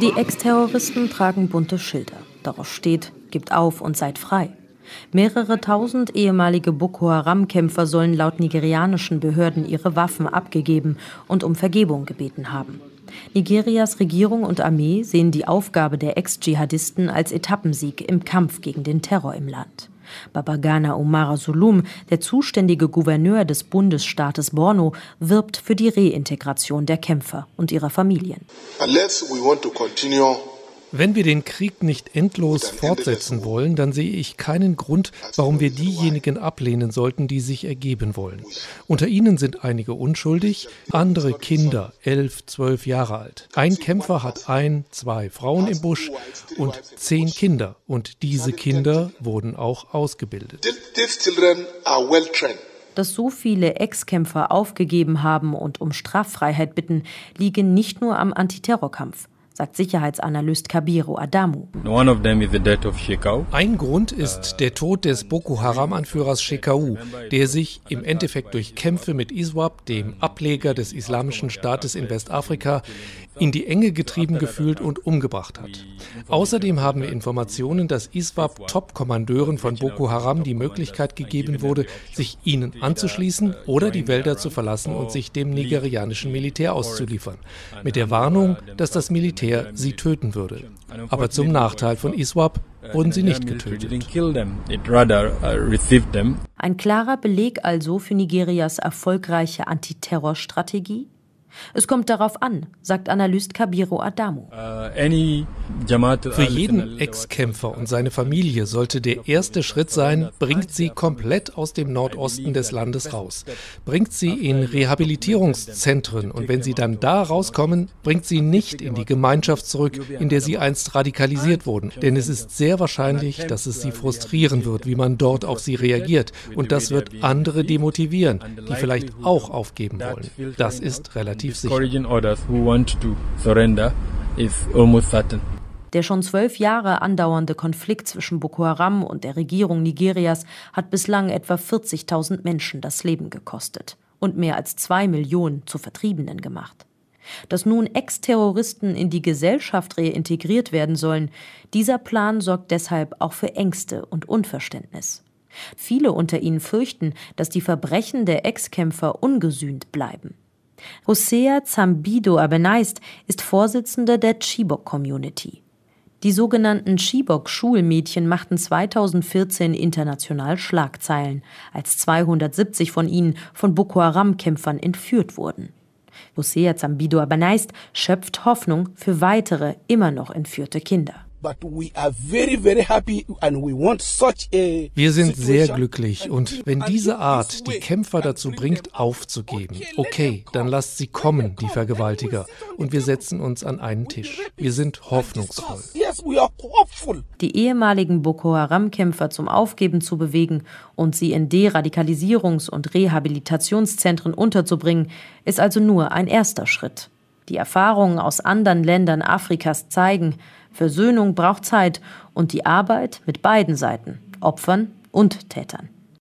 Die Ex-Terroristen tragen bunte Schilder. Darauf steht, gibt auf und seid frei. Mehrere tausend ehemalige Boko Haram-Kämpfer sollen laut nigerianischen Behörden ihre Waffen abgegeben und um Vergebung gebeten haben. Nigerias Regierung und Armee sehen die Aufgabe der Ex-Dschihadisten als Etappensieg im Kampf gegen den Terror im Land. Babagana Omara Sulum, der zuständige Gouverneur des Bundesstaates Borno, wirbt für die Reintegration der Kämpfer und ihrer Familien. Unless we want to continue wenn wir den Krieg nicht endlos fortsetzen wollen, dann sehe ich keinen Grund, warum wir diejenigen ablehnen sollten, die sich ergeben wollen. Unter ihnen sind einige unschuldig, andere Kinder, elf, zwölf Jahre alt. Ein Kämpfer hat ein, zwei Frauen im Busch und zehn Kinder. Und diese Kinder wurden auch ausgebildet. Dass so viele Ex-Kämpfer aufgegeben haben und um Straffreiheit bitten, liege nicht nur am Antiterrorkampf sagt Sicherheitsanalyst Kabiru Adamu. Ein Grund ist der Tod des Boko Haram-Anführers Shekau, der sich im Endeffekt durch Kämpfe mit ISWAP, dem Ableger des Islamischen Staates in Westafrika, in die Enge getrieben gefühlt und umgebracht hat. Außerdem haben wir Informationen, dass ISWAP Top-Kommandeuren von Boko Haram die Möglichkeit gegeben wurde, sich ihnen anzuschließen oder die Wälder zu verlassen und sich dem nigerianischen Militär auszuliefern. Mit der Warnung, dass das Militär sie töten würde. Aber zum Nachteil von ISWAP wurden sie nicht getötet. Ein klarer Beleg also für Nigerias erfolgreiche Antiterrorstrategie? Es kommt darauf an, sagt Analyst Kabiru Adamu. Uh, Für jeden Ex-Kämpfer und seine Familie sollte der erste Schritt sein, bringt sie komplett aus dem Nordosten des Landes raus. Bringt sie in Rehabilitierungszentren und wenn sie dann da rauskommen, bringt sie nicht in die Gemeinschaft zurück, in der sie einst radikalisiert wurden. Denn es ist sehr wahrscheinlich, dass es sie frustrieren wird, wie man dort auf sie reagiert. Und das wird andere demotivieren, die vielleicht auch aufgeben wollen. Das ist relativ relativ sicher. Der schon zwölf Jahre andauernde Konflikt zwischen Boko Haram und der Regierung Nigerias hat bislang etwa 40.000 Menschen das Leben gekostet und mehr als zwei Millionen zu Vertriebenen gemacht. Dass nun Ex-Terroristen in die Gesellschaft reintegriert werden sollen, dieser Plan sorgt deshalb auch für Ängste und Unverständnis. Viele unter ihnen fürchten, dass die Verbrechen der Ex-Kämpfer ungesühnt bleiben. Hosea Zambido Abenaist ist Vorsitzender der Chibok Community. Die sogenannten Chibok-Schulmädchen machten 2014 international Schlagzeilen, als 270 von ihnen von Boko Haram-Kämpfern entführt wurden. Hosea Zambido Abenaist schöpft Hoffnung für weitere, immer noch entführte Kinder. Wir sind sehr glücklich. Und wenn diese Art die Kämpfer dazu bringt, aufzugeben, okay, dann lasst sie kommen, die Vergewaltiger, und wir setzen uns an einen Tisch. Wir sind hoffnungsvoll. Die ehemaligen Boko Haram-Kämpfer zum Aufgeben zu bewegen und sie in Deradikalisierungs- und Rehabilitationszentren unterzubringen, ist also nur ein erster Schritt. Die Erfahrungen aus anderen Ländern Afrikas zeigen, Versöhnung braucht Zeit und die Arbeit mit beiden Seiten, Opfern und Tätern.